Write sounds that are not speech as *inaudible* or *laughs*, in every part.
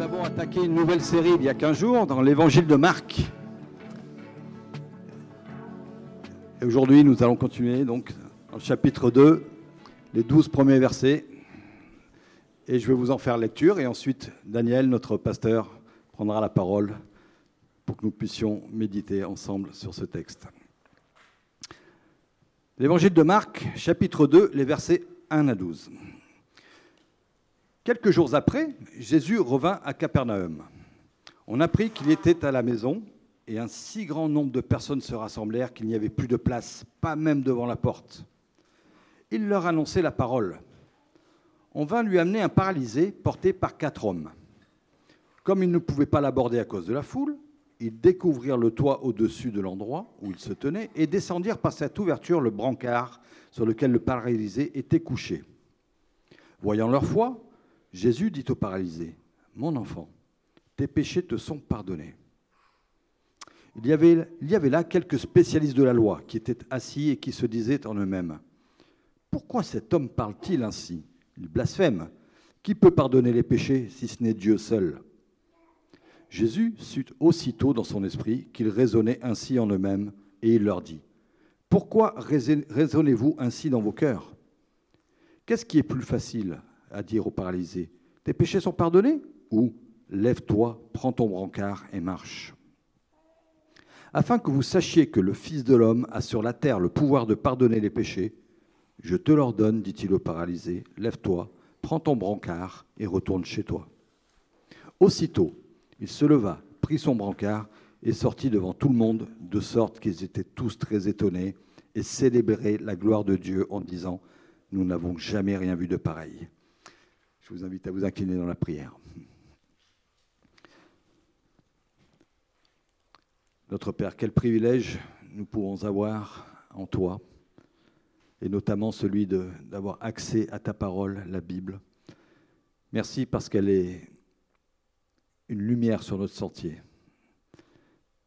Nous avons attaqué une nouvelle série il y a 15 jours dans l'évangile de Marc. Et aujourd'hui, nous allons continuer donc dans le chapitre 2, les 12 premiers versets. Et je vais vous en faire lecture et ensuite Daniel, notre pasteur, prendra la parole pour que nous puissions méditer ensemble sur ce texte. L'évangile de Marc, chapitre 2, les versets 1 à 12. Quelques jours après, Jésus revint à Capernaum. On apprit qu'il était à la maison et un si grand nombre de personnes se rassemblèrent qu'il n'y avait plus de place, pas même devant la porte. Il leur annonçait la parole. On vint lui amener un paralysé porté par quatre hommes. Comme ils ne pouvaient pas l'aborder à cause de la foule, ils découvrirent le toit au-dessus de l'endroit où il se tenait et descendirent par cette ouverture le brancard sur lequel le paralysé était couché. Voyant leur foi, Jésus dit au paralysé, Mon enfant, tes péchés te sont pardonnés. Il y, avait, là quelques spécialistes de la loi qui étaient assis et qui se disaient en eux-mêmes, Pourquoi cet homme parle-t-il ainsi? Il blasphème. Qui peut pardonner les péchés si ce n'est Dieu seul? Jésus sut aussitôt dans son esprit qu'ils raisonnaient ainsi en eux-mêmes, et il leur dit, Pourquoi raisonnez-vous ainsi dans vos cœurs? Qu'est-ce qui est plus facile à dire au paralysé, Tes péchés sont pardonnés Ou Lève-toi, prends ton brancard et marche. Afin que vous sachiez que le Fils de l'homme a sur la terre le pouvoir de pardonner les péchés, je te l'ordonne, dit-il au paralysé, lève-toi, prends ton brancard et retourne chez toi. Aussitôt, il se leva, prit son brancard et sortit devant tout le monde, de sorte qu'ils étaient tous très étonnés et célébraient la gloire de Dieu en disant, Nous n'avons jamais rien vu de pareil. Je vous invite à vous incliner dans la prière. Notre Père, quel privilège nous pouvons avoir en toi, et notamment celui d'avoir accès à ta parole, la Bible. Merci parce qu'elle est une lumière sur notre sentier.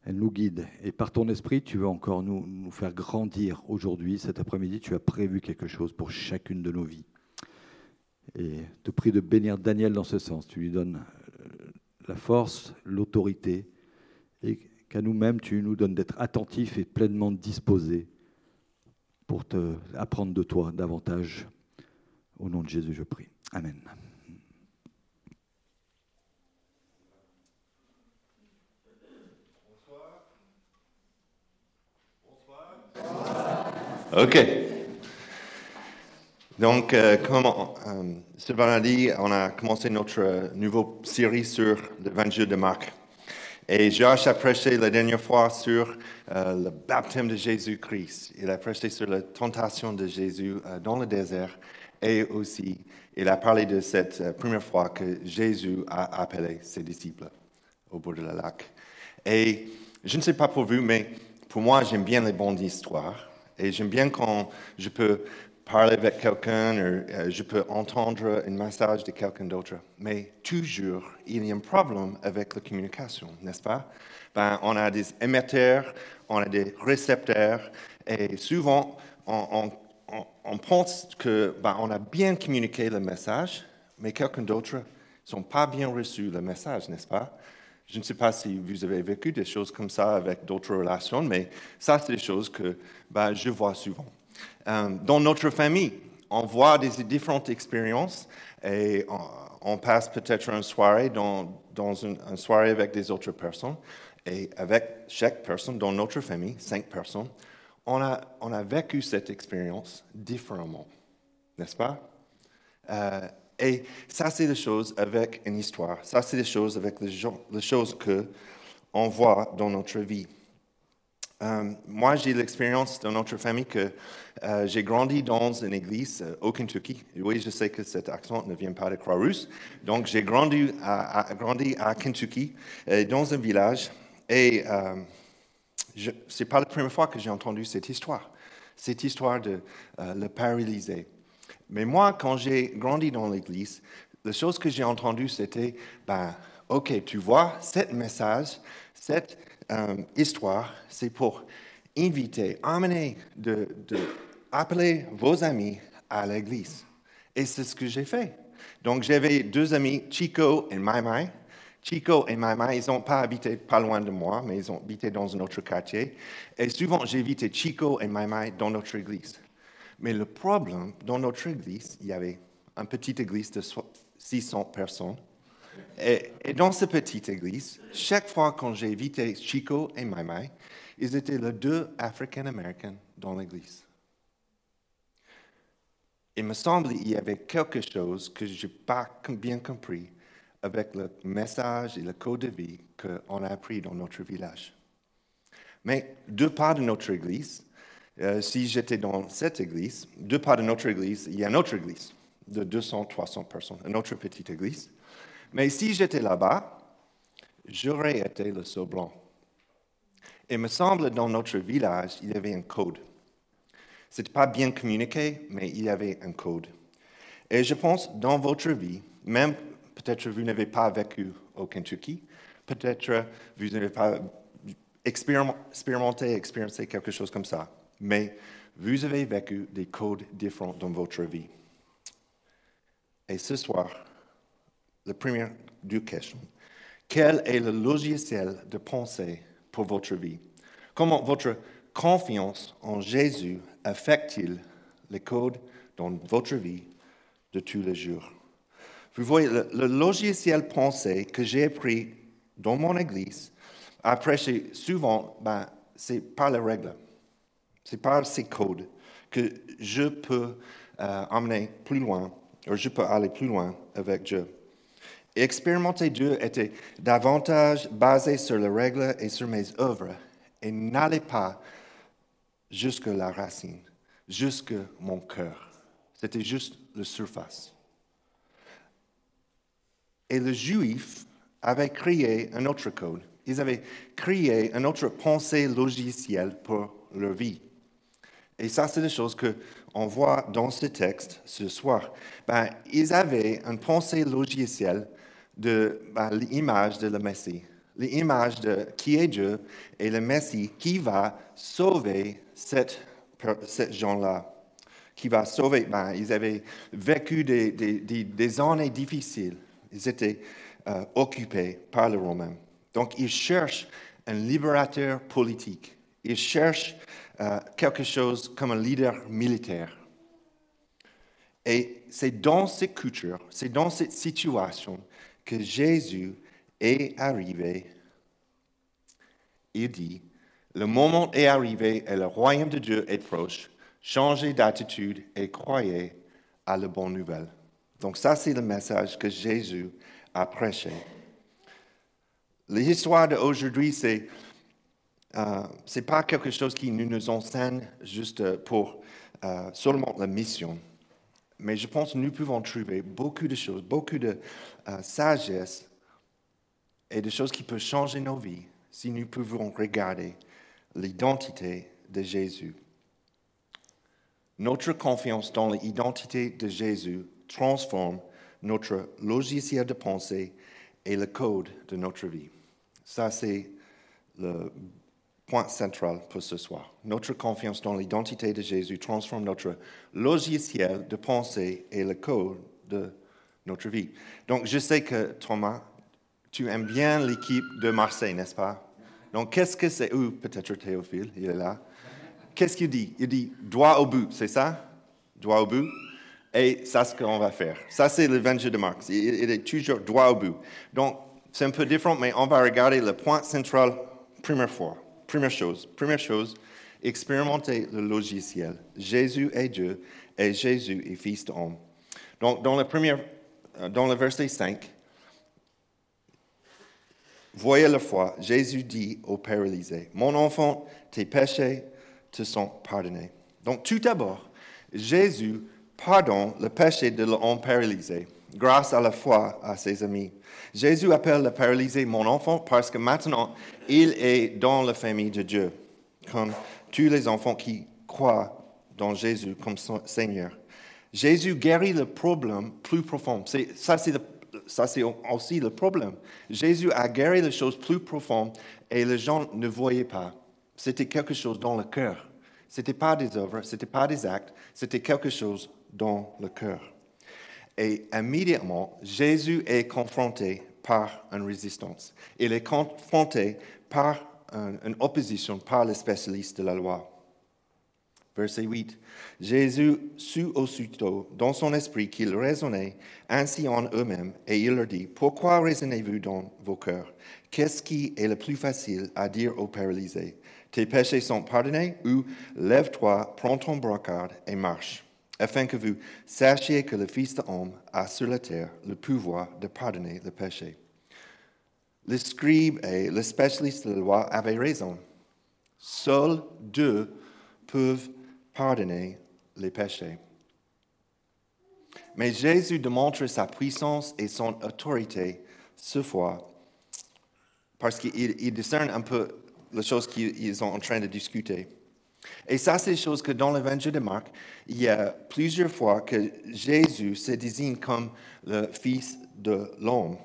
Elle nous guide. Et par ton esprit, tu veux encore nous, nous faire grandir aujourd'hui, cet après-midi. Tu as prévu quelque chose pour chacune de nos vies. Et te prie de bénir Daniel dans ce sens. Tu lui donnes euh, la force, l'autorité, et qu'à nous-mêmes, tu nous donnes d'être attentifs et pleinement disposés pour te apprendre de toi davantage. Au nom de Jésus, je prie. Amen. OK. Donc, euh, comme euh, Sylvain a dit, on a commencé notre euh, nouvelle série sur l'évangile de Marc. Et Josh a prêché la dernière fois sur le baptême de Jésus-Christ. Il a prêché sur la tentation de Jésus dans le désert et aussi il a parlé de cette première fois que Jésus a appelé ses disciples au bord de la lac. Et je ne sais pas pour vous, mais pour moi, j'aime bien les bonnes histoires. Et j'aime bien quand je peux parler avec quelqu'un, euh, je peux entendre un message de quelqu'un d'autre. Mais toujours, il y a un problème avec la communication, n'est-ce pas? Ben, on a des émetteurs, on a des récepteurs, et souvent, on, pense qu'on ben, a bien communiqué le message, mais quelqu'un d'autre n'a pas bien reçu le message, n'est-ce pas? Je ne sais pas si vous avez vécu des choses comme ça avec d'autres relations, mais ça, c'est des choses que ben, je vois souvent. Euh, dans notre famille, on voit des différentes expériences et on, passe peut-être une soirée dans, dans une, avec des autres personnes. Et avec chaque personne dans notre famille, cinq personnes, on a, vécu cette expérience différemment, n'est-ce pas? Euh, et ça, c'est des choses avec une histoire. Ça, c'est des choses avec les, les choses que on voit dans notre vie. Euh, moi, j'ai l'expérience dans notre famille que euh, j'ai grandi dans une église euh, au Kentucky. Oui, je sais que cet accent ne vient pas de Croix-Rousse. Donc, j'ai grandi à, Kentucky, dans un village. Et ce n'est pas la première fois que j'ai entendu cette histoire. Cette histoire de le paralysé. Mais moi, quand j'ai grandi dans l'église, la chose que j'ai entendue, c'était, ben, OK, tu vois, ce message, cette euh, histoire, c'est pour inviter, amener, de, appeler vos amis à l'église. Et c'est ce que j'ai fait. Donc, j'avais deux amis, Chico et Mai Mai, Chico et Maïma, ils n'ont pas habité pas loin de moi, mais ils ont habité dans un autre quartier. Et souvent, invité Chico et Maïma dans notre église. Mais le problème, dans notre église, il y avait une petite église de 600 personnes. Et, dans cette petite église, chaque fois quand j'ai invité Chico et Maïma, ils étaient les deux Africains-Américains dans l'église. Il me semble qu'il y avait quelque chose que je n'ai pas bien compris avec le message et le code de vie qu'on a appris dans notre village. Mais deux pas de notre église, euh, si j'étais dans cette église, deux pas de notre église, il y a une autre église de 200, 300 personnes, une autre petite église. Mais si j'étais là-bas, j'aurais été le seul blanc. Il me semble dans notre village, il y avait un code. Ce n'était pas bien communiqué, mais il y avait un code. Et je pense dans votre vie, même peut-être vous n'avez pas vécu au Kentucky, peut-être vous n'avez pas expérimenté, expériencé quelque chose comme ça, mais vous avez vécu des codes différents dans votre vie. Et ce soir, la première deux questions. Quel est le logiciel de pensée pour votre vie? Comment votre confiance en Jésus affecte-t-il les codes dans votre vie de tous les jours? Vous voyez, le, logiciel pensée que j'ai appris dans mon église, après, souvent, ben, c'est par les règles, c'est par ces codes que je peux euh, emmener plus loin, ou je peux aller plus loin avec Dieu. Expérimenter Dieu était davantage basé sur les règles et sur mes œuvres et n'allait pas jusque la racine, jusque mon cœur. C'était juste la surface. Et les Juifs avaient créé un autre code. Ils avaient créé un autre pensée logicielle pour leur vie. Et ça, c'est des choses qu'on voit dans ce texte ce soir. Ben, ils avaient une pensée logicielle de ben, l'image de le Messie, l'image de qui est Dieu et le Messie qui va sauver cette, cette gens-là, qui va sauver. Ben, ils avaient vécu des, des, des, années difficiles. Ils étaient euh, occupés par les Romains. Donc, ils cherchent un libérateur politique. Ils cherchent euh, quelque chose comme un leader militaire. Et c'est dans cette culture, c'est dans cette situation que Jésus est arrivé. Il dit, le moment est arrivé et le royaume de Dieu est proche. Changez d'attitude et croyez à la bonne nouvelle. Donc ça, c'est le message que Jésus a prêché. L'histoire d'aujourd'hui, c'est euh, pas quelque chose qui nous, enseigne juste pour euh, seulement la mission. Mais je pense que nous pouvons trouver beaucoup de choses, beaucoup de euh, sagesse et de choses qui peuvent changer nos vies si nous pouvons regarder l'identité de Jésus. Notre confiance dans l'identité de Jésus transforme notre logiciel de pensée et le code de notre vie. Ça, c'est le point central pour ce soir. Notre confiance dans l'identité de Jésus transforme notre logiciel de pensée et le code de notre vie. Donc, je sais que Thomas, tu aimes bien l'équipe de Marseille, n'est-ce pas? Donc, qu'est-ce que c'est? Ou peut-être Théophile, il est là. Qu'est-ce qu'il dit? Il dit droit au but, c'est ça? Droit au but. Et ça, ce qu'on va faire. Ça, c'est l'évangile de Marc. Il est toujours droit au but. Donc, c'est un peu différent, mais on va regarder le point central première fois. Première chose, première chose, expérimenter le logiciel. Jésus est Dieu et Jésus est Fils d'homme. Donc, dans le, premier, euh, dans le verset 5, voyez la foi, Jésus dit au paralysé, Mon enfant, tes péchés te sont pardonnés. Donc, tout d'abord, Jésus pardonne le péché de l'homme paralysé grâce à la foi à ses amis. Jésus appelle le paralysé mon enfant parce que maintenant, il est dans la famille de Dieu, comme tous les enfants qui croient dans Jésus comme Seigneur. Jésus guérit le problème plus profond. Ça, c'est aussi le problème. Jésus a guéri les choses plus profondes et les gens ne voyaient pas. C'était quelque chose dans le cœur. Ce n'était pas des œuvres, ce n'était pas des actes, c'était quelque chose dans le cœur. Et immédiatement, Jésus est confronté par une résistance. Il est confronté par un- une opposition par les spécialistes de la loi. Verset 8. Jésus sut aussitôt dans son esprit qu'ils raisonnaient ainsi en eux-mêmes, et il leur dit, Pourquoi raisonnez-vous dans vos cœurs? Qu'est-ce qui est le plus facile à dire aux paralysés? Tes péchés sont pardonnés ou Lève-toi, prends ton brancard et marche, afin que vous sachiez que le Fils de l'homme a sur la terre le pouvoir de pardonner le péché. Les scribes et les spécialistes de la loi avaient raison. Seuls deux peuvent pardonner les péchés. Mais Jésus démontre sa puissance et son autorité ce fois parce qu'il il discerne un peu les choses qu'ils sont en train de discuter. Et ça, c'est des choses que dans l'évangile de Marc, il y a plusieurs fois que Jésus se désigne comme le Fils de l'homme.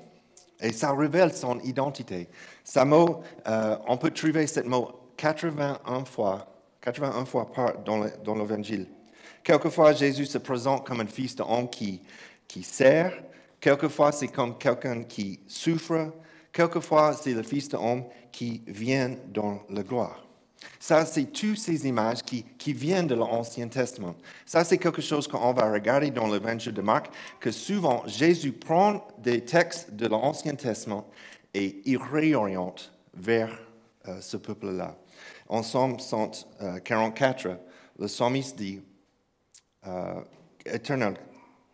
Et ça révèle son identité. Ce mot, euh, on peut trouver ce mot 81 fois, 81 fois par, dans l'évangile. Quelquefois, Jésus se présente comme un fils de homme qui, qui sert. Quelquefois, c'est comme quelqu'un qui souffre. Quelquefois, c'est le fils de homme qui vient dans la gloire. Ça, c'est toutes ces images qui, viennent de l'Ancien Testament. Ça, c'est quelque chose qu'on va regarder dans l'évangile de Marc, que souvent Jésus prend des textes de l'Ancien Testament et il réoriente vers euh, ce peuple-là. En Somme 144, le psalmiste dit, euh, Éternel,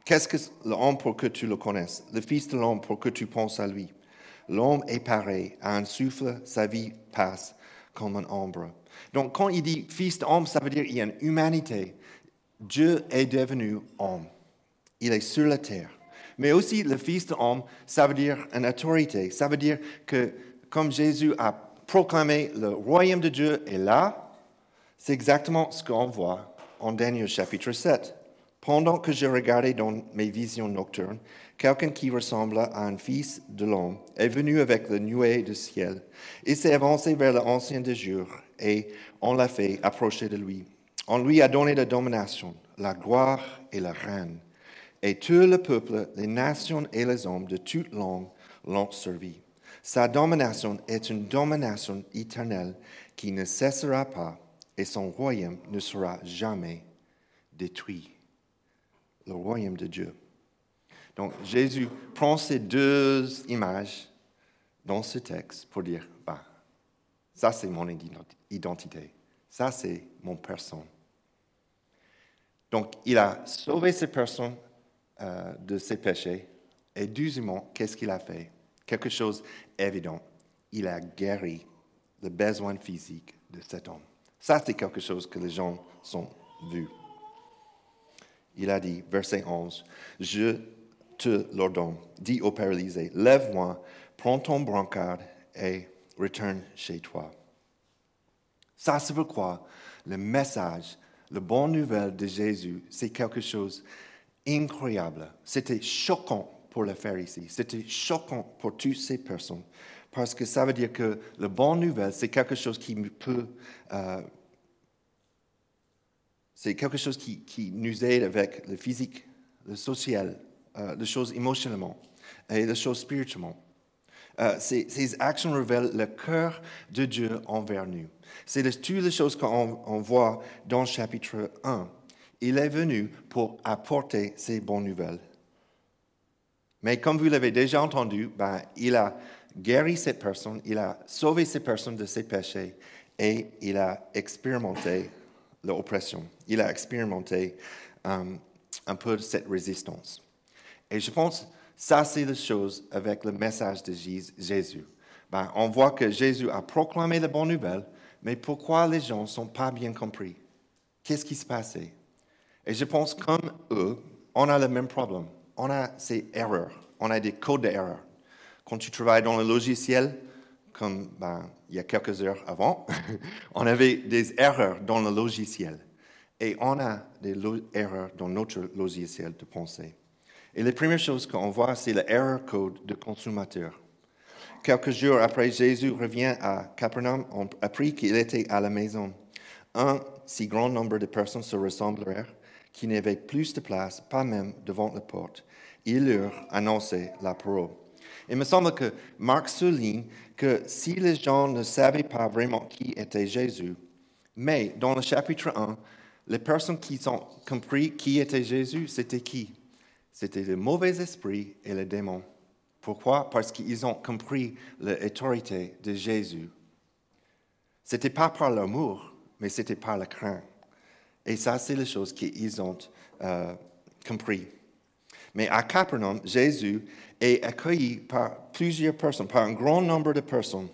qu'est-ce que l'homme pour que tu le connaisses, le Fils de l'homme pour que tu penses à lui L'homme est pareil à un souffle, sa vie passe comme une ombre. Donc, quand il dit Fils de l'homme, ça veut dire qu'il y a une humanité. Dieu est devenu homme. Il est sur la terre. Mais aussi, le Fils de l'homme, ça veut dire une autorité. Ça veut dire que, comme Jésus a proclamé, le royaume de Dieu est là, c'est exactement ce qu'on voit en Daniel chapitre 7. Pendant que je regardais dans mes visions nocturnes, quelqu'un qui ressemble à un fils de l'homme est venu avec le nuée du ciel. Il s'est avancé vers l'ancien des jours et on l'a fait approcher de lui. On lui a donné la domination, la gloire et la reine. Et tout le peuple, les nations et les hommes de toute langue l'ont servi. Sa domination est une domination éternelle qui ne cessera pas et son royaume ne sera jamais détruit. Le royaume de Dieu. Donc Jésus prend ces deux images dans ce texte pour dire, bah, ça c'est mon identité, ça c'est mon personne. Donc il a sauvé ces personnes euh, de ses péchés et deuxièmement, qu'est-ce qu'il a fait? Quelque chose évident. Il a guéri le besoin physique de cet homme. Ça, c'est quelque chose que les gens sont vus. Il a dit, verset 11, Je te l'ordonne, dis au paralysé, lève-moi, prends ton brancard et retourne chez toi. Ça, c'est pourquoi le message, la bonne nouvelle de Jésus, c'est quelque chose incroyable. C'était choquant pour les pharisiens, c'était choquant pour toutes ces personnes, parce que ça veut dire que la bonne nouvelle, c'est quelque chose qui peut... euh, c'est quelque chose qui, nous aide avec le physique, le social, euh, les choses émotionnellement et les choses spirituellement. Euh, ces, actions révèlent le cœur de Dieu envers nous. C'est toutes les choses qu'on on voit dans le chapitre 1. Il est venu pour apporter ces bonnes nouvelles. Mais comme vous l'avez déjà entendu, ben, il a guéri cette personne, il a sauvé cette personne de ses péchés et il a expérimenté l'oppression. Il a expérimenté um, un peu cette résistance. Et je pense ça, c'est la chose avec le message de Jésus. Ben, on voit que Jésus a proclamé la bonne nouvelle, mais pourquoi les gens ne sont pas bien compris? Qu'est-ce qui se passait? Et je pense comme eux, on a le même problème. On a ces erreurs. On a des codes d'erreur. Quand tu travailles dans le logiciel, comme ben, il y a quelques heures avant, *laughs* on avait des erreurs dans le logiciel. Et on a des erreurs dans notre logiciel de pensée. Et la première chose qu'on voit, c'est l'erreur code de consommateur. Quelques jours après, Jésus revient à Capernaum, on apprit qu'il était à la maison. Un si grand nombre de personnes se ressemblèrent qu'il n'y avait plus de place, pas même devant la porte. Il leur annonçait la parole. Il me semble que Marc souligne que si les gens ne savaient pas vraiment qui était Jésus, mais dans le chapitre 1, les personnes qui ont compris qui était Jésus, c'était qui? C'était les mauvais esprits et les démons. Pourquoi? Parce qu'ils ont compris l'autorité de Jésus. Ce n'était pas par l'amour, mais c'était par la crainte. Et ça, c'est les choses qu'ils ont euh, compris. Mais à Capernaum, Jésus est accueilli par plusieurs personnes, par un grand nombre de personnes.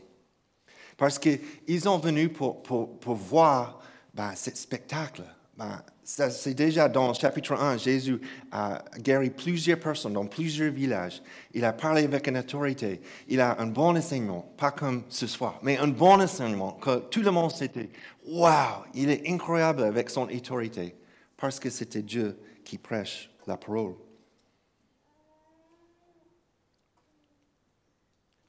Parce qu'ils sont venus pour, pour, pour voir ben, ce spectacle. Ben, c'est déjà dans le chapitre 1, Jésus a guéri plusieurs personnes dans plusieurs villages. Il a parlé avec une autorité. Il a un bon enseignement, pas comme ce soir, mais un bon enseignement que tout le monde s'était, waouh, il est incroyable avec son autorité, parce que c'était Dieu qui prêche la parole.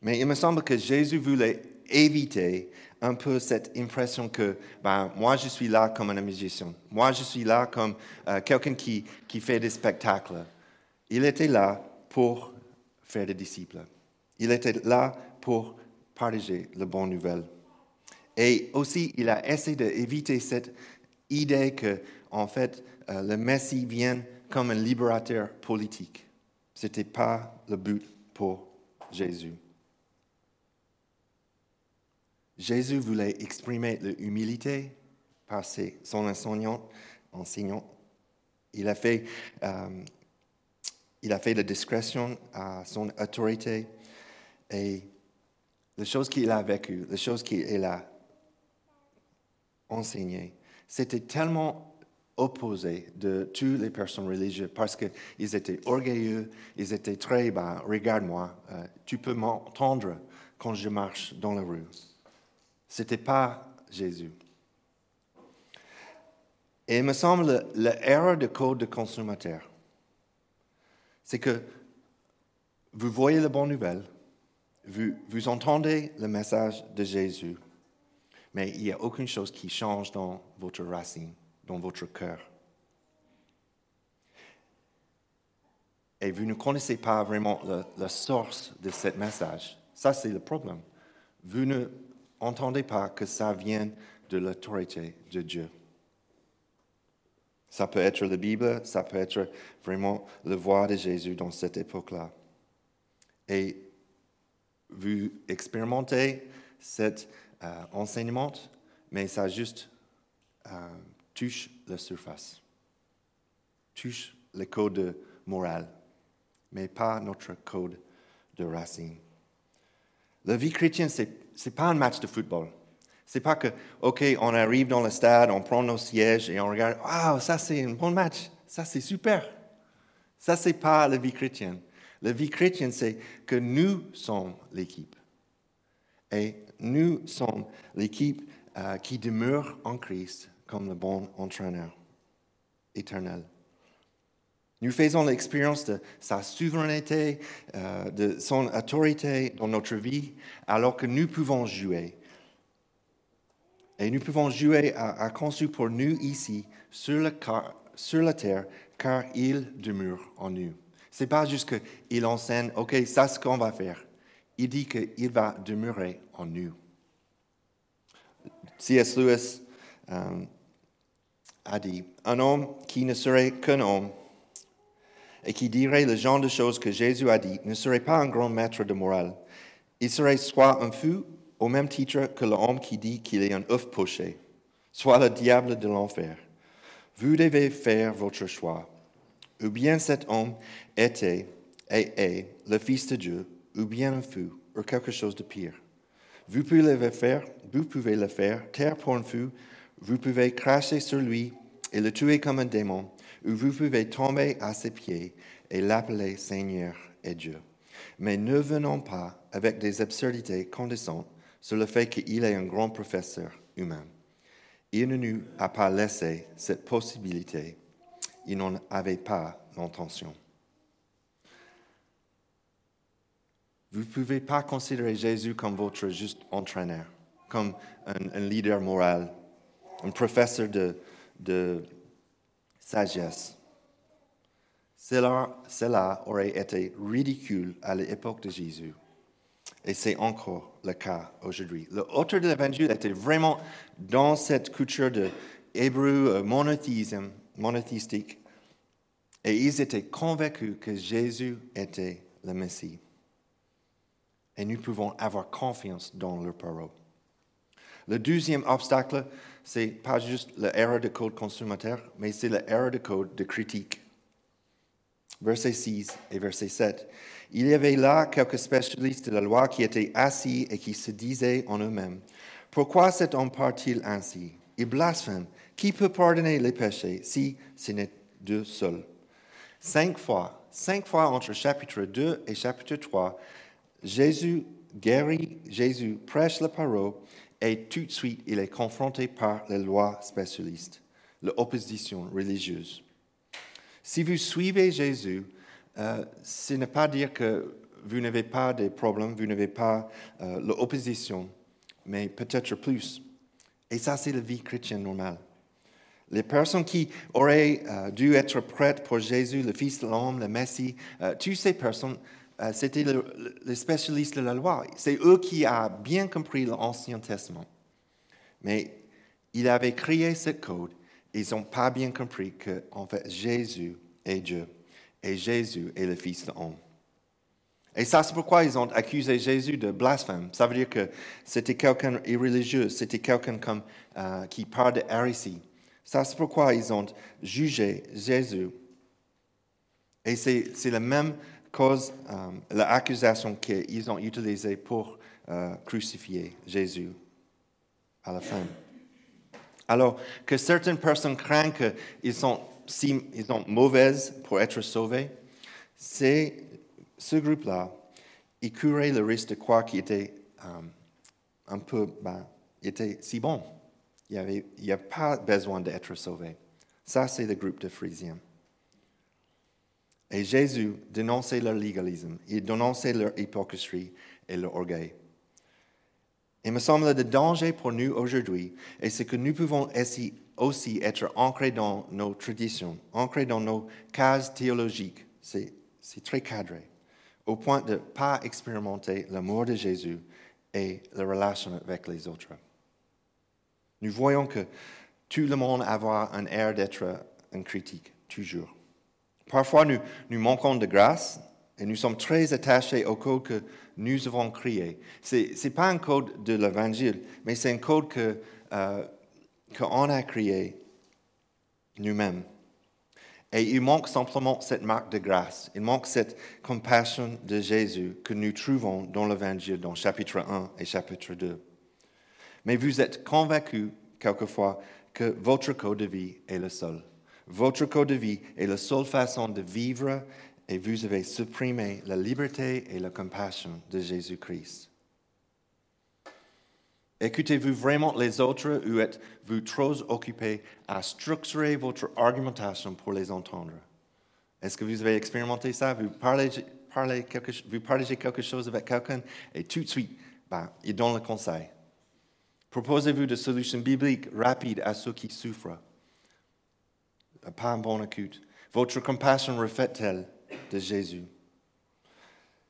Mais il me semble que Jésus voulait éviter un peu cette impression que ben, moi je suis là comme un musicien, moi je suis là comme euh, quelqu'un qui, qui fait des spectacles. Il était là pour faire des disciples. Il était là pour partager la bonne nouvelle. Et aussi, il a essayé d'éviter cette idée que, en fait, euh, le Messie vient comme un libérateur politique. Ce n'était pas le but pour Jésus. Jésus voulait exprimer l'humilité par son enseignant. enseignant. Il, a fait, euh, il a fait la discrétion à son autorité et les choses qu'il a vécues, les choses qu'il a enseignées, c'était tellement opposé de toutes les personnes religieuses parce qu'ils étaient orgueilleux, ils étaient très, bas. regarde-moi, euh, tu peux m'entendre quand je marche dans la rue. N'était pas Jésus. Et il me semble l'erreur de code de consommateur, c'est que vous voyez la bonne nouvelle, vous, vous entendez le message de Jésus, mais il n'y a aucune chose qui change dans votre racine, dans votre cœur. Et vous ne connaissez pas vraiment la, source de ce message. Ça, c'est le problème. Vous ne entendez pas que ça vient de l'autorité de Dieu. Ça peut être la Bible, ça peut être vraiment le voix de Jésus dans cette époque-là. Et vous expérimentez cet euh, enseignement, mais ça juste euh, touche la surface, touche le code moral, mais pas notre code de racine. La vie chrétienne, c'est n'est pas un match de football. C'est pas que, OK, on arrive dans le stade, on prend nos sièges et on regarde, waouh, ça c'est un bon match, ça c'est super. Ça, c'est pas la vie chrétienne. La vie chrétienne, c'est que nous sommes l'équipe. Et nous sommes l'équipe euh, qui demeure en Christ comme le bon entraîneur éternel. Nous faisons l'expérience de sa souveraineté, euh, de son autorité dans notre vie, alors que nous pouvons jouer. Et nous pouvons jouer à, conçu pour nous ici, sur, sur la terre, car il demeure en nous. Ce n'est pas juste qu'il enseigne, OK, ça c'est ce qu'on va faire. Il dit qu'il va demeurer en nous. C.S. Lewis euh, a dit, un homme qui ne serait qu'un homme et qui dirait le genre de choses que Jésus a dit ne serait pas un grand maître de morale. Il serait soit un fou, au même titre que l'homme qui dit qu'il est un œuf poché, soit le diable de l'enfer. Vous devez faire votre choix. Ou bien cet homme était et est le Fils de Dieu, ou bien un fou, ou quelque chose de pire. Vous pouvez le faire, vous pouvez le faire, taire pour un fou, vous pouvez cracher sur lui et le tuer comme un démon, vous pouvez tomber à ses pieds et l'appeler Seigneur et Dieu. Mais ne venons pas avec des absurdités condescendantes sur le fait qu'il est un grand professeur humain. Il ne nous a pas laissé cette possibilité. Il n'en avait pas l'intention. Vous ne pouvez pas considérer Jésus comme votre juste entraîneur, comme un, leader moral, un professeur de, sagesse. Cela, aurait été ridicule à l'époque de Jésus. Et c'est encore le cas aujourd'hui. L'auteur de l'évangile était vraiment dans cette culture de hébreu euh, monothéisme, monothéistique. Et ils étaient convaincus que Jésus était le Messie. Et nous pouvons avoir confiance dans leur parole. Le deuxième obstacle, c'est pas juste l'erreur de code consommateur, mais c'est l'erreur de code de critique verset 6 et verset 7. Il y avait là quelques spécialistes de la loi qui étaient assis et qui se disaient en eux-mêmes, Pourquoi cet homme part-il ainsi? Il blasphème. Qui peut pardonner les péchés si ce n'est Dieu seul Cinq fois, cinq fois entre chapitre 2 et chapitre 3, Jésus guérit, Jésus prêche la parole et tout de suite il est confronté par les lois spécialistes, l'opposition religieuse. Si vous suivez Jésus, euh, ce n'est pas dire que vous n'avez pas de problèmes, vous n'avez pas euh, l'opposition, mais peut-être plus. Et ça, c'est la vie chrétienne normale. Les personnes qui auraient euh, dû être prêtes pour Jésus, le Fils de l'homme, le Messie, toutes ces personnes, c'était les spécialistes de la loi. C'est eux qui ont bien compris l'Ancien Testament. Mais il avait créé ce code ils n'ont pas bien compris que, en fait, Jésus est Dieu et Jésus est le Fils de l'homme. Et ça, c'est pourquoi ils ont accusé Jésus de blasphème. Ça veut dire que c'était quelqu'un irreligieux, c'était quelqu'un euh, qui parle de hérésie. Ça, c'est pourquoi ils ont jugé Jésus. Et c'est la même cause, euh, l'accusation qu'ils ont utilisée pour euh, crucifier Jésus à la fin. Alors que certaines personnes craignent qu'ils sont, si, ils sont mauvaises pour être sauvés, c'est ce groupe-là, il courait le risque de croire qu'il était euh, un peu, ben, si bon. Il n'y a pas besoin d'être sauvé. Ça, c'est le groupe de Frisiens. Et Jésus dénonçait leur légalisme, il dénonçait leur hypocrisie et leur orgueil. Il me semble le danger pour nous aujourd'hui, et c'est que nous pouvons aussi être ancrés dans nos traditions, ancrés dans nos cases théologiques. C'est, très cadré, au point de ne pas expérimenter l'amour de Jésus et la relation avec les autres. Nous voyons que tout le monde a un air d'être un critique, toujours. Parfois, nous, manquons de grâce et nous sommes très attachés au code que nous avons créé. Ce n'est pas un code de l'Évangile, mais c'est un code que, euh, qu'on a créé nous-mêmes. Et il manque simplement cette marque de grâce, il manque cette compassion de Jésus que nous trouvons dans l'Évangile, dans chapitre 1 et chapitre 2. Mais vous êtes convaincus quelquefois que votre code de vie est le seul. Votre code de vie est la seule façon de vivre et vous avez supprimé la liberté et la compassion de Jésus-Christ. Écoutez-vous vraiment les autres ou êtes-vous trop occupé à structurer votre argumentation pour les entendre? Est-ce que vous avez expérimenté ça? Vous parlez, partagez quelque chose avec quelqu'un et tout de suite, ben, il donne le conseil. Proposez-vous des solutions bibliques rapides à ceux qui souffrent? Pas un bon écoute. Votre compassion reflète-t-elle de Jésus.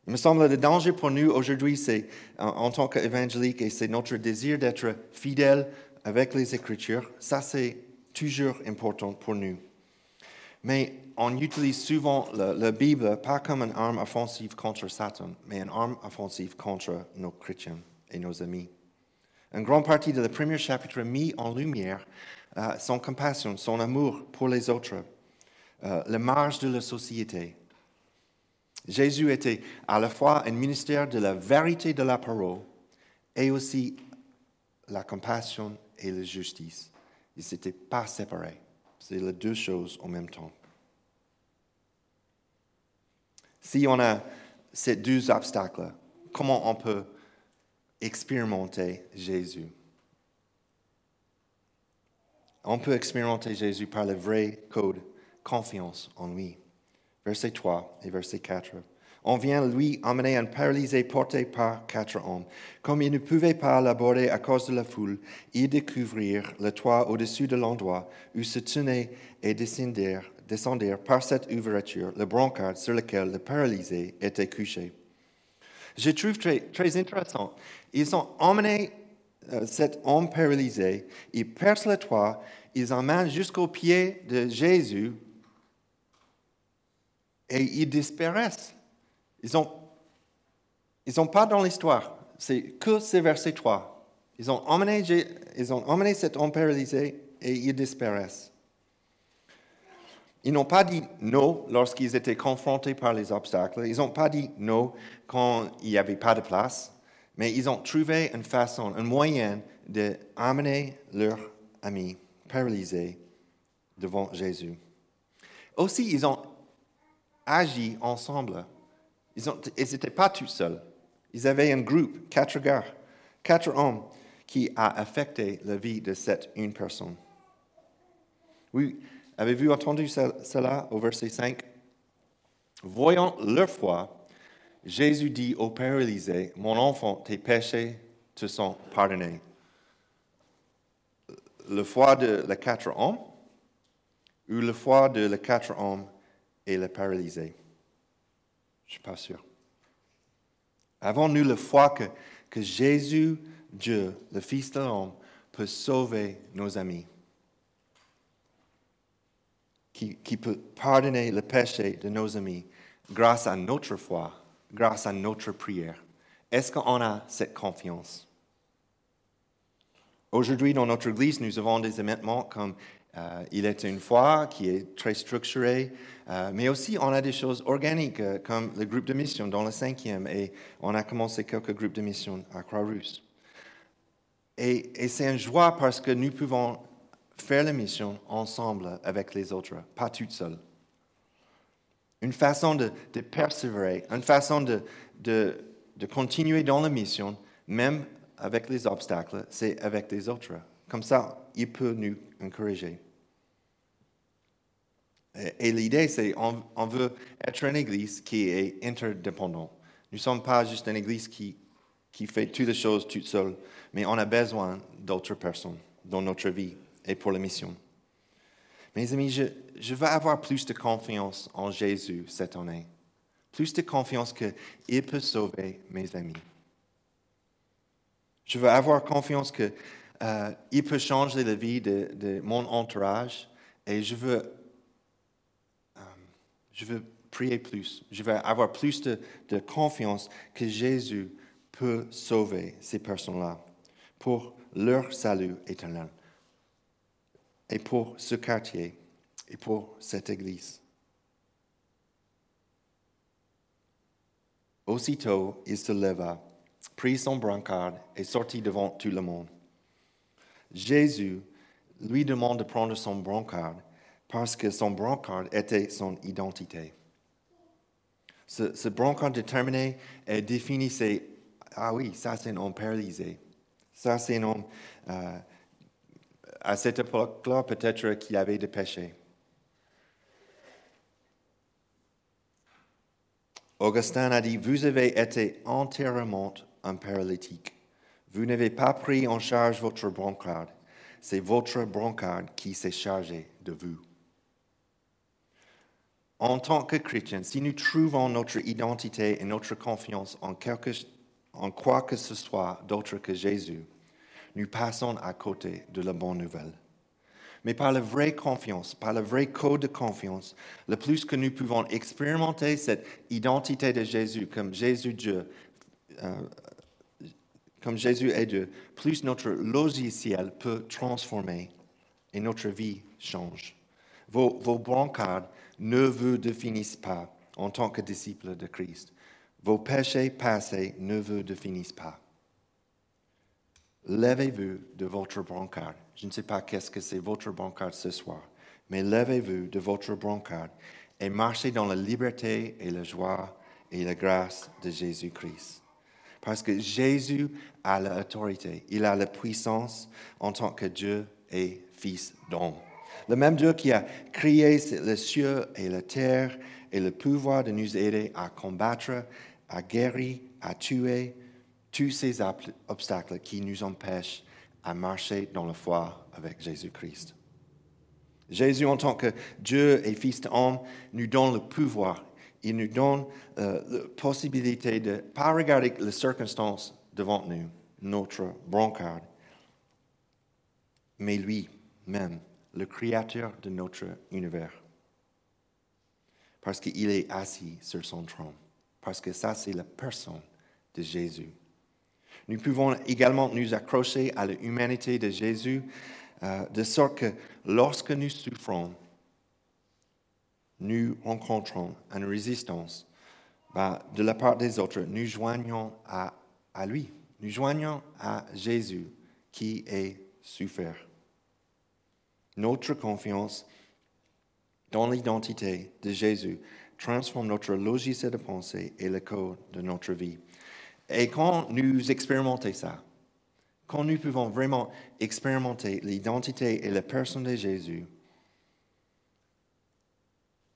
Il me semble que le danger pour nous aujourd'hui, c'est en, tant qu'évangélique, et c'est notre désir d'être fidèle avec les Écritures. Ça, c'est toujours important pour nous. Mais on utilise souvent la, Bible pas comme une arme offensive contre Satan, mais une arme offensive contre nos chrétiens et nos amis. Une grande partie de le premier chapitre mis en lumière euh, son compassion, son amour pour les autres, euh, la marge de la société, Jésus était à la fois un ministère de la vérité de la parole et aussi la compassion et la justice. Ils ne s'étaient pas séparés. C'est les deux choses en même temps. Si on a ces deux obstacles, comment on peut expérimenter Jésus? On peut expérimenter Jésus par le vrai code confiance en lui verset 3 et verset 4. On vient lui emmener un paralysé porté par quatre hommes. Comme il ne pouvait pas l'aborder à cause de la foule, ils découvrirent le toit au-dessus de l'endroit où se tenaient et descendirent, descendirent par cette ouverture le brancard sur lequel le paralysé était couché. Je trouve très, très intéressant. Ils ont emmené cet homme paralysé, ils percent le toit, ils emmènent jusqu'au pied de Jésus et ils disparaissent. Ils n'ont pas dans l'histoire. C'est que ce verset 3. Ils ont emmené, ils ont emmené cet homme paralysé et ils disparaissent. Ils n'ont pas dit non lorsqu'ils étaient confrontés par les obstacles. Ils n'ont pas dit non quand il n'y avait pas de place. Mais ils ont trouvé une façon, un moyen d'amener leur ami paralysé devant Jésus. Aussi, ils ont agi ensemble. Ils n'étaient pas tout seuls. Ils avaient un groupe, quatre gars, quatre hommes, qui a affecté la vie de cette une personne. Oui, avez-vous entendu cela au verset 5 Voyant leur foi, Jésus dit au paralysé, Mon enfant, tes péchés te sont pardonnés. Le foi de les quatre hommes ou le foi de les quatre hommes et le paralysé Je ne suis pas sûr. Avons-nous le foi que, que Jésus, Dieu, le Fils de l'homme, peut sauver nos amis? Qui, qui peut pardonner le péché de nos amis grâce à notre foi, grâce à notre prière. Est-ce qu'on a cette confiance? Aujourd'hui, dans notre Église, nous avons des événements comme euh, Il était une fois, qui est très structuré, euh, mais aussi on a des choses organiques, euh, comme le groupe de mission dans le cinquième, et on a commencé quelques groupes de mission à Croix-Rousse. Et, et c'est une joie parce que nous pouvons faire la mission ensemble avec les autres, pas toutes seules une façon de, persévérer, une façon de, continuer dans la mission, même avec les obstacles, c'est avec les autres. Comme ça, il peut nous encourager. Et, l'idée, c'est on, veut être une église qui est interdépendante. Nous ne sommes pas juste une église qui, qui fait toutes les choses toute seule, mais on a besoin d'autres personnes dans notre vie et pour la mission. Mes amis, je, veux avoir plus de confiance en Jésus cette année. Plus de confiance qu'il peut sauver mes amis. Je veux avoir confiance qu'il euh, peut changer la vie de, mon entourage et je veux, euh, je veux prier plus. Je veux avoir plus de confiance que Jésus peut sauver ces personnes-là pour leur salut éternel et pour ce quartier et pour cette église. Aussitôt, il se leva, prit son brancard et sortit devant tout le monde. Jésus lui demande de prendre son brancard parce que son brancard était son identité. Ce, brancard déterminé et définissait, ah oui, ça c'est un homme paralysé, ça c'est un homme euh, à cette époque-là, peut-être qu'il avait des péchés. Augustin a dit, vous avez été entièrement un paralytique. Vous n'avez pas pris en charge votre brancard. C'est votre brancard qui s'est chargé de vous. En tant que chrétiens, si nous trouvons notre identité et notre confiance en, quelque, en quoi que ce soit d'autre que Jésus, nous passons à côté de la bonne nouvelle. Mais par la vraie confiance, par le vrai code de confiance, le plus que nous pouvons expérimenter cette identité de Jésus comme Jésus Dieu, euh, comme Jésus est Dieu, plus notre logiciel peut transformer et notre vie change. Vos, vos brancards ne vous définissent pas en tant que disciples de Christ. Vos péchés passés ne vous définissent pas. Levez-vous de votre brancard. Je ne sais pas qu'est-ce que c'est votre brancard ce soir, mais levez-vous de votre brancard et marchez dans la liberté et la joie et la grâce de Jésus-Christ. Parce que Jésus a l'autorité, il a la puissance en tant que Dieu et Fils d'homme. Le même Dieu qui a créé les cieux et la terre et le pouvoir de nous aider à combattre, à guérir, à tuer, tous ces obstacles qui nous empêchent à marcher dans la foi avec Jésus-Christ. Jésus, en tant que Dieu et Fils d'homme, nous donne le pouvoir. Il nous donne euh, la possibilité de ne pas regarder les circonstances devant nous, notre brancard, mais lui-même, le Créateur de notre univers. Parce qu'il est assis sur son trône. Parce que ça, c'est la personne de Jésus. Nous pouvons également nous accrocher à l'humanité de Jésus, euh, de sorte que lorsque nous souffrons, nous rencontrons une résistance bah, de la part des autres. Nous joignons à, à lui, nous joignons à Jésus qui est souffert. Notre confiance dans l'identité de Jésus transforme notre logiciel de pensée et le code de notre vie. Et quand nous expérimentons ça, quand nous pouvons vraiment expérimenter l'identité et la personne de Jésus,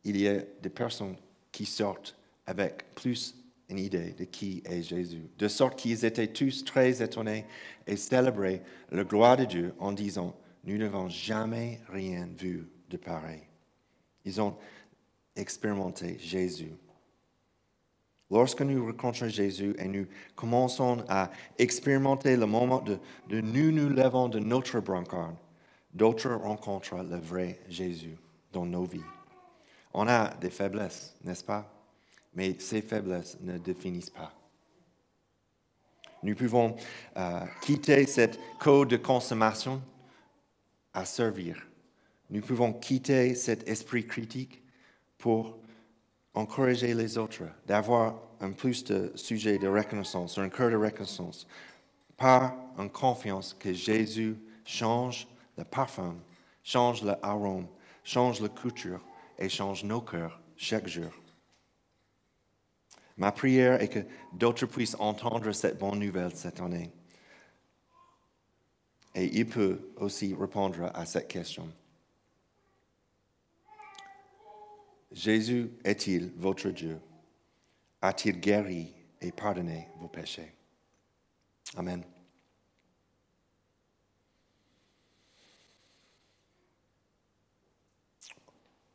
il y a des personnes qui sortent avec plus une idée de qui est Jésus. De sorte qu'ils étaient tous très étonnés et célébraient la gloire de Dieu en disant, nous n'avons jamais rien vu de pareil. Ils ont expérimenté Jésus. Lorsque nous rencontrons Jésus et nous commençons à expérimenter le moment de, nous nous levons de notre brancard, d'autres rencontrent le vrai Jésus dans nos vies. On a des faiblesses, n'est-ce pas? Mais ces faiblesses ne définissent pas. Nous pouvons euh, quitter cette code de consommation à servir. Nous pouvons quitter cet esprit critique pour encourager les autres, d'avoir un plus de sujet de reconnaissance, un cœur de reconnaissance, par une confiance que Jésus change le parfum, change l'arôme, change la couture et change nos cœurs chaque jour. Ma prière est que d'autres puissent entendre cette bonne nouvelle cette année. Et il peut aussi répondre à cette question. Jésus est-il votre Dieu? A-t-il guéri et pardonné vos péchés? Amen.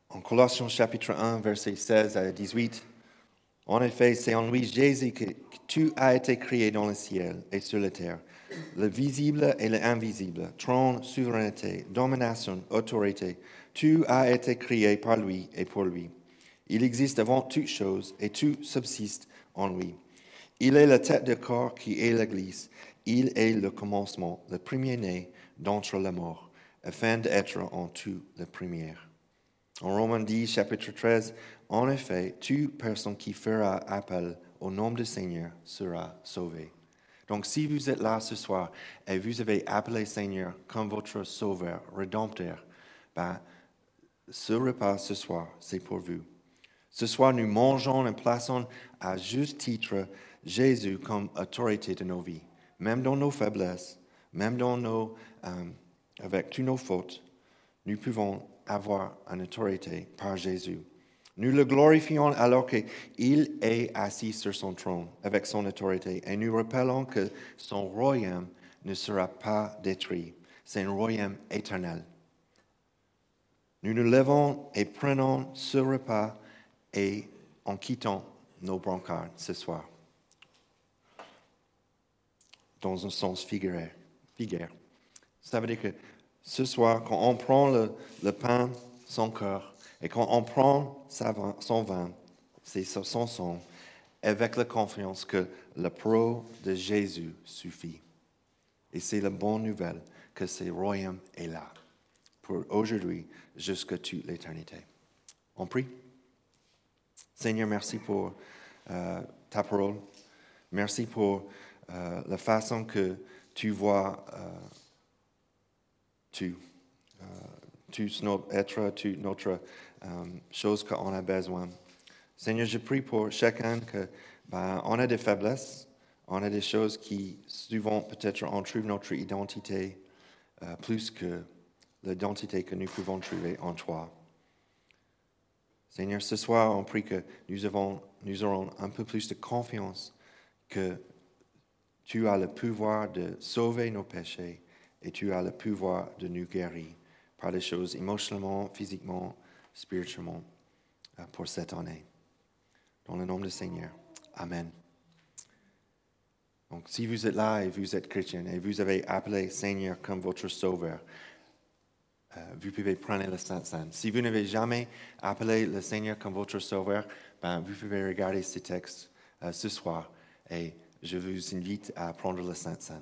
En Colossiens chapitre 1, versets 16 à 18, en effet, c'est en lui, Jésus, que tout a été créé dans le ciel et sur la terre, le visible et l'invisible, trône, souveraineté, domination, autorité. Tout a été créé par lui et pour lui. Il existe avant toutes choses et tout subsiste en lui. Il est la tête du corps qui est l'Église. Il est le commencement, le premier-né d'entre les morts, afin d'être en tout le premier. En Romains 10, chapitre 13, en effet, toute personne qui fera appel au nom du Seigneur sera sauvée. Donc, si vous êtes là ce soir et vous avez appelé Seigneur comme votre sauveur, rédempteur, ben, ce repas ce soir, c'est pour vous. Ce soir, nous mangeons et plaçons à juste titre Jésus comme autorité de nos vies, même dans nos faiblesses, même dans nos, euh, avec toutes nos fautes, nous pouvons avoir une autorité par Jésus. Nous le glorifions alors qu'il est assis sur son trône avec son autorité et nous rappelons que son royaume ne sera pas détruit. C'est un royaume éternel. Nous nous levons et prenons ce repas et en quittant nos brancards ce soir. Dans un sens figuré. figuré. Ça veut dire que ce soir, quand on prend le, pain, son cœur, et quand on prend son vin, c'est son sang, avec la confiance que le pro de Jésus suffit. Et c'est la bonne nouvelle que ce royaume est là, pour aujourd'hui jusqu'à toute l'éternité. On prie. Seigneur, merci pour euh, ta parole. Merci pour euh, la façon que tu vois euh, tout, tout notre être, toute notre chose qu'on a besoin. Seigneur, je prie pour chacun que ben, on a des faiblesses, on a des choses qui souvent peut-être on trouve notre identité plus que l'identité que nous pouvons trouver en toi. Seigneur, ce soir, on prie que nous, avons, nous aurons un peu plus de confiance que tu as le pouvoir de sauver nos péchés et tu as le pouvoir de nous guérir par les choses émotionnellement, physiquement, spirituellement euh, pour cette année. Dans le nom du Seigneur. Amen. Donc, si vous êtes là et vous êtes chrétien et vous avez appelé Seigneur comme votre sauveur, vous pouvez prendre le Saint-Saint. Si vous n'avez jamais appelé le Seigneur comme votre sauveur, ben, vous pouvez regarder ce texte euh, ce soir et je vous invite à prendre le Saint-Saint.